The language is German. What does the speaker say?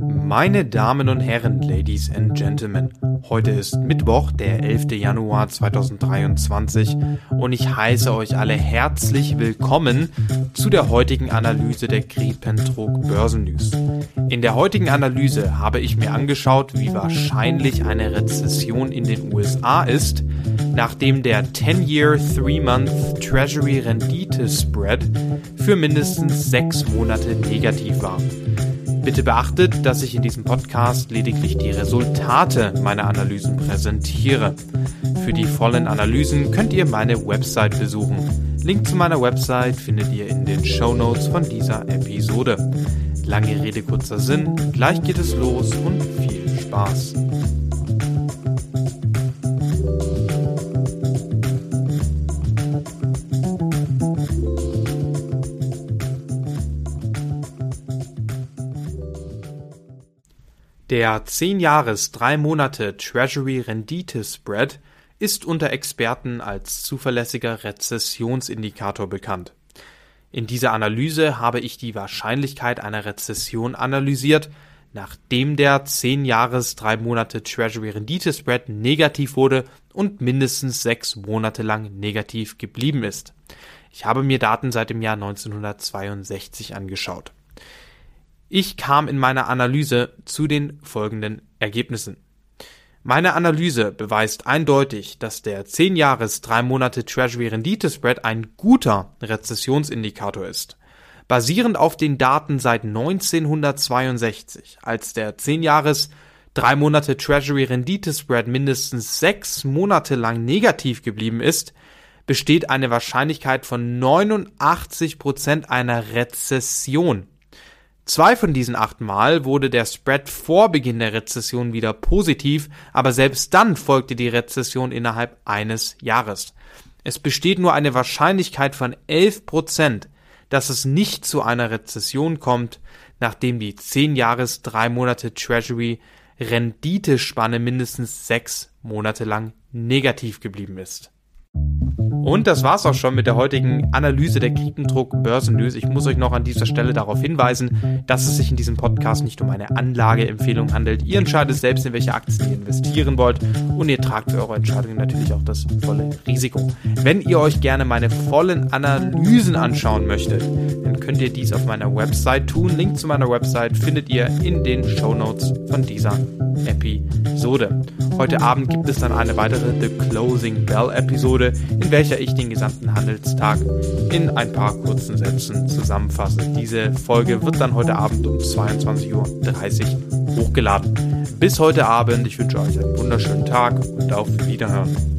Meine Damen und Herren, Ladies and Gentlemen, heute ist Mittwoch, der 11. Januar 2023 und ich heiße euch alle herzlich willkommen zu der heutigen Analyse der Griepentrog Börsennews. In der heutigen Analyse habe ich mir angeschaut, wie wahrscheinlich eine Rezession in den USA ist, nachdem der 10-Year 3-Month Treasury Rendite Spread für mindestens sechs Monate negativ war. Bitte beachtet, dass ich in diesem Podcast lediglich die Resultate meiner Analysen präsentiere. Für die vollen Analysen könnt ihr meine Website besuchen. Link zu meiner Website findet ihr in den Show Notes von dieser Episode. Lange Rede, kurzer Sinn, gleich geht es los und viel Spaß. Der 10-Jahres 3 Monate Treasury Rendite Spread ist unter Experten als zuverlässiger Rezessionsindikator bekannt. In dieser Analyse habe ich die Wahrscheinlichkeit einer Rezession analysiert, nachdem der 10 Jahres 3 Monate Treasury Rendite Spread negativ wurde und mindestens sechs Monate lang negativ geblieben ist. Ich habe mir Daten seit dem Jahr 1962 angeschaut. Ich kam in meiner Analyse zu den folgenden Ergebnissen. Meine Analyse beweist eindeutig, dass der 10 Jahres 3 Monate Treasury Rendite Spread ein guter Rezessionsindikator ist. Basierend auf den Daten seit 1962, als der 10 Jahres 3 Monate Treasury Rendite Spread mindestens 6 Monate lang negativ geblieben ist, besteht eine Wahrscheinlichkeit von 89 Prozent einer Rezession. Zwei von diesen acht Mal wurde der Spread vor Beginn der Rezession wieder positiv, aber selbst dann folgte die Rezession innerhalb eines Jahres. Es besteht nur eine Wahrscheinlichkeit von 11 Prozent, dass es nicht zu einer Rezession kommt, nachdem die 10 Jahres 3 Monate Treasury Renditespanne mindestens sechs Monate lang negativ geblieben ist. Und das war's auch schon mit der heutigen Analyse der Kriegendruck Börsennews. Ich muss euch noch an dieser Stelle darauf hinweisen, dass es sich in diesem Podcast nicht um eine Anlageempfehlung handelt. Ihr entscheidet selbst, in welche Aktien ihr investieren wollt und ihr tragt für eure Entscheidungen natürlich auch das volle Risiko. Wenn ihr euch gerne meine vollen Analysen anschauen möchtet, dann könnt ihr dies auf meiner Website tun. Link zu meiner Website findet ihr in den Show Notes von dieser Episode. Heute Abend gibt es dann eine weitere The Closing Bell Episode, in welcher ich den gesamten Handelstag in ein paar kurzen Sätzen zusammenfasse. Diese Folge wird dann heute Abend um 22.30 Uhr hochgeladen. Bis heute Abend, ich wünsche euch einen wunderschönen Tag und auf Wiederhören.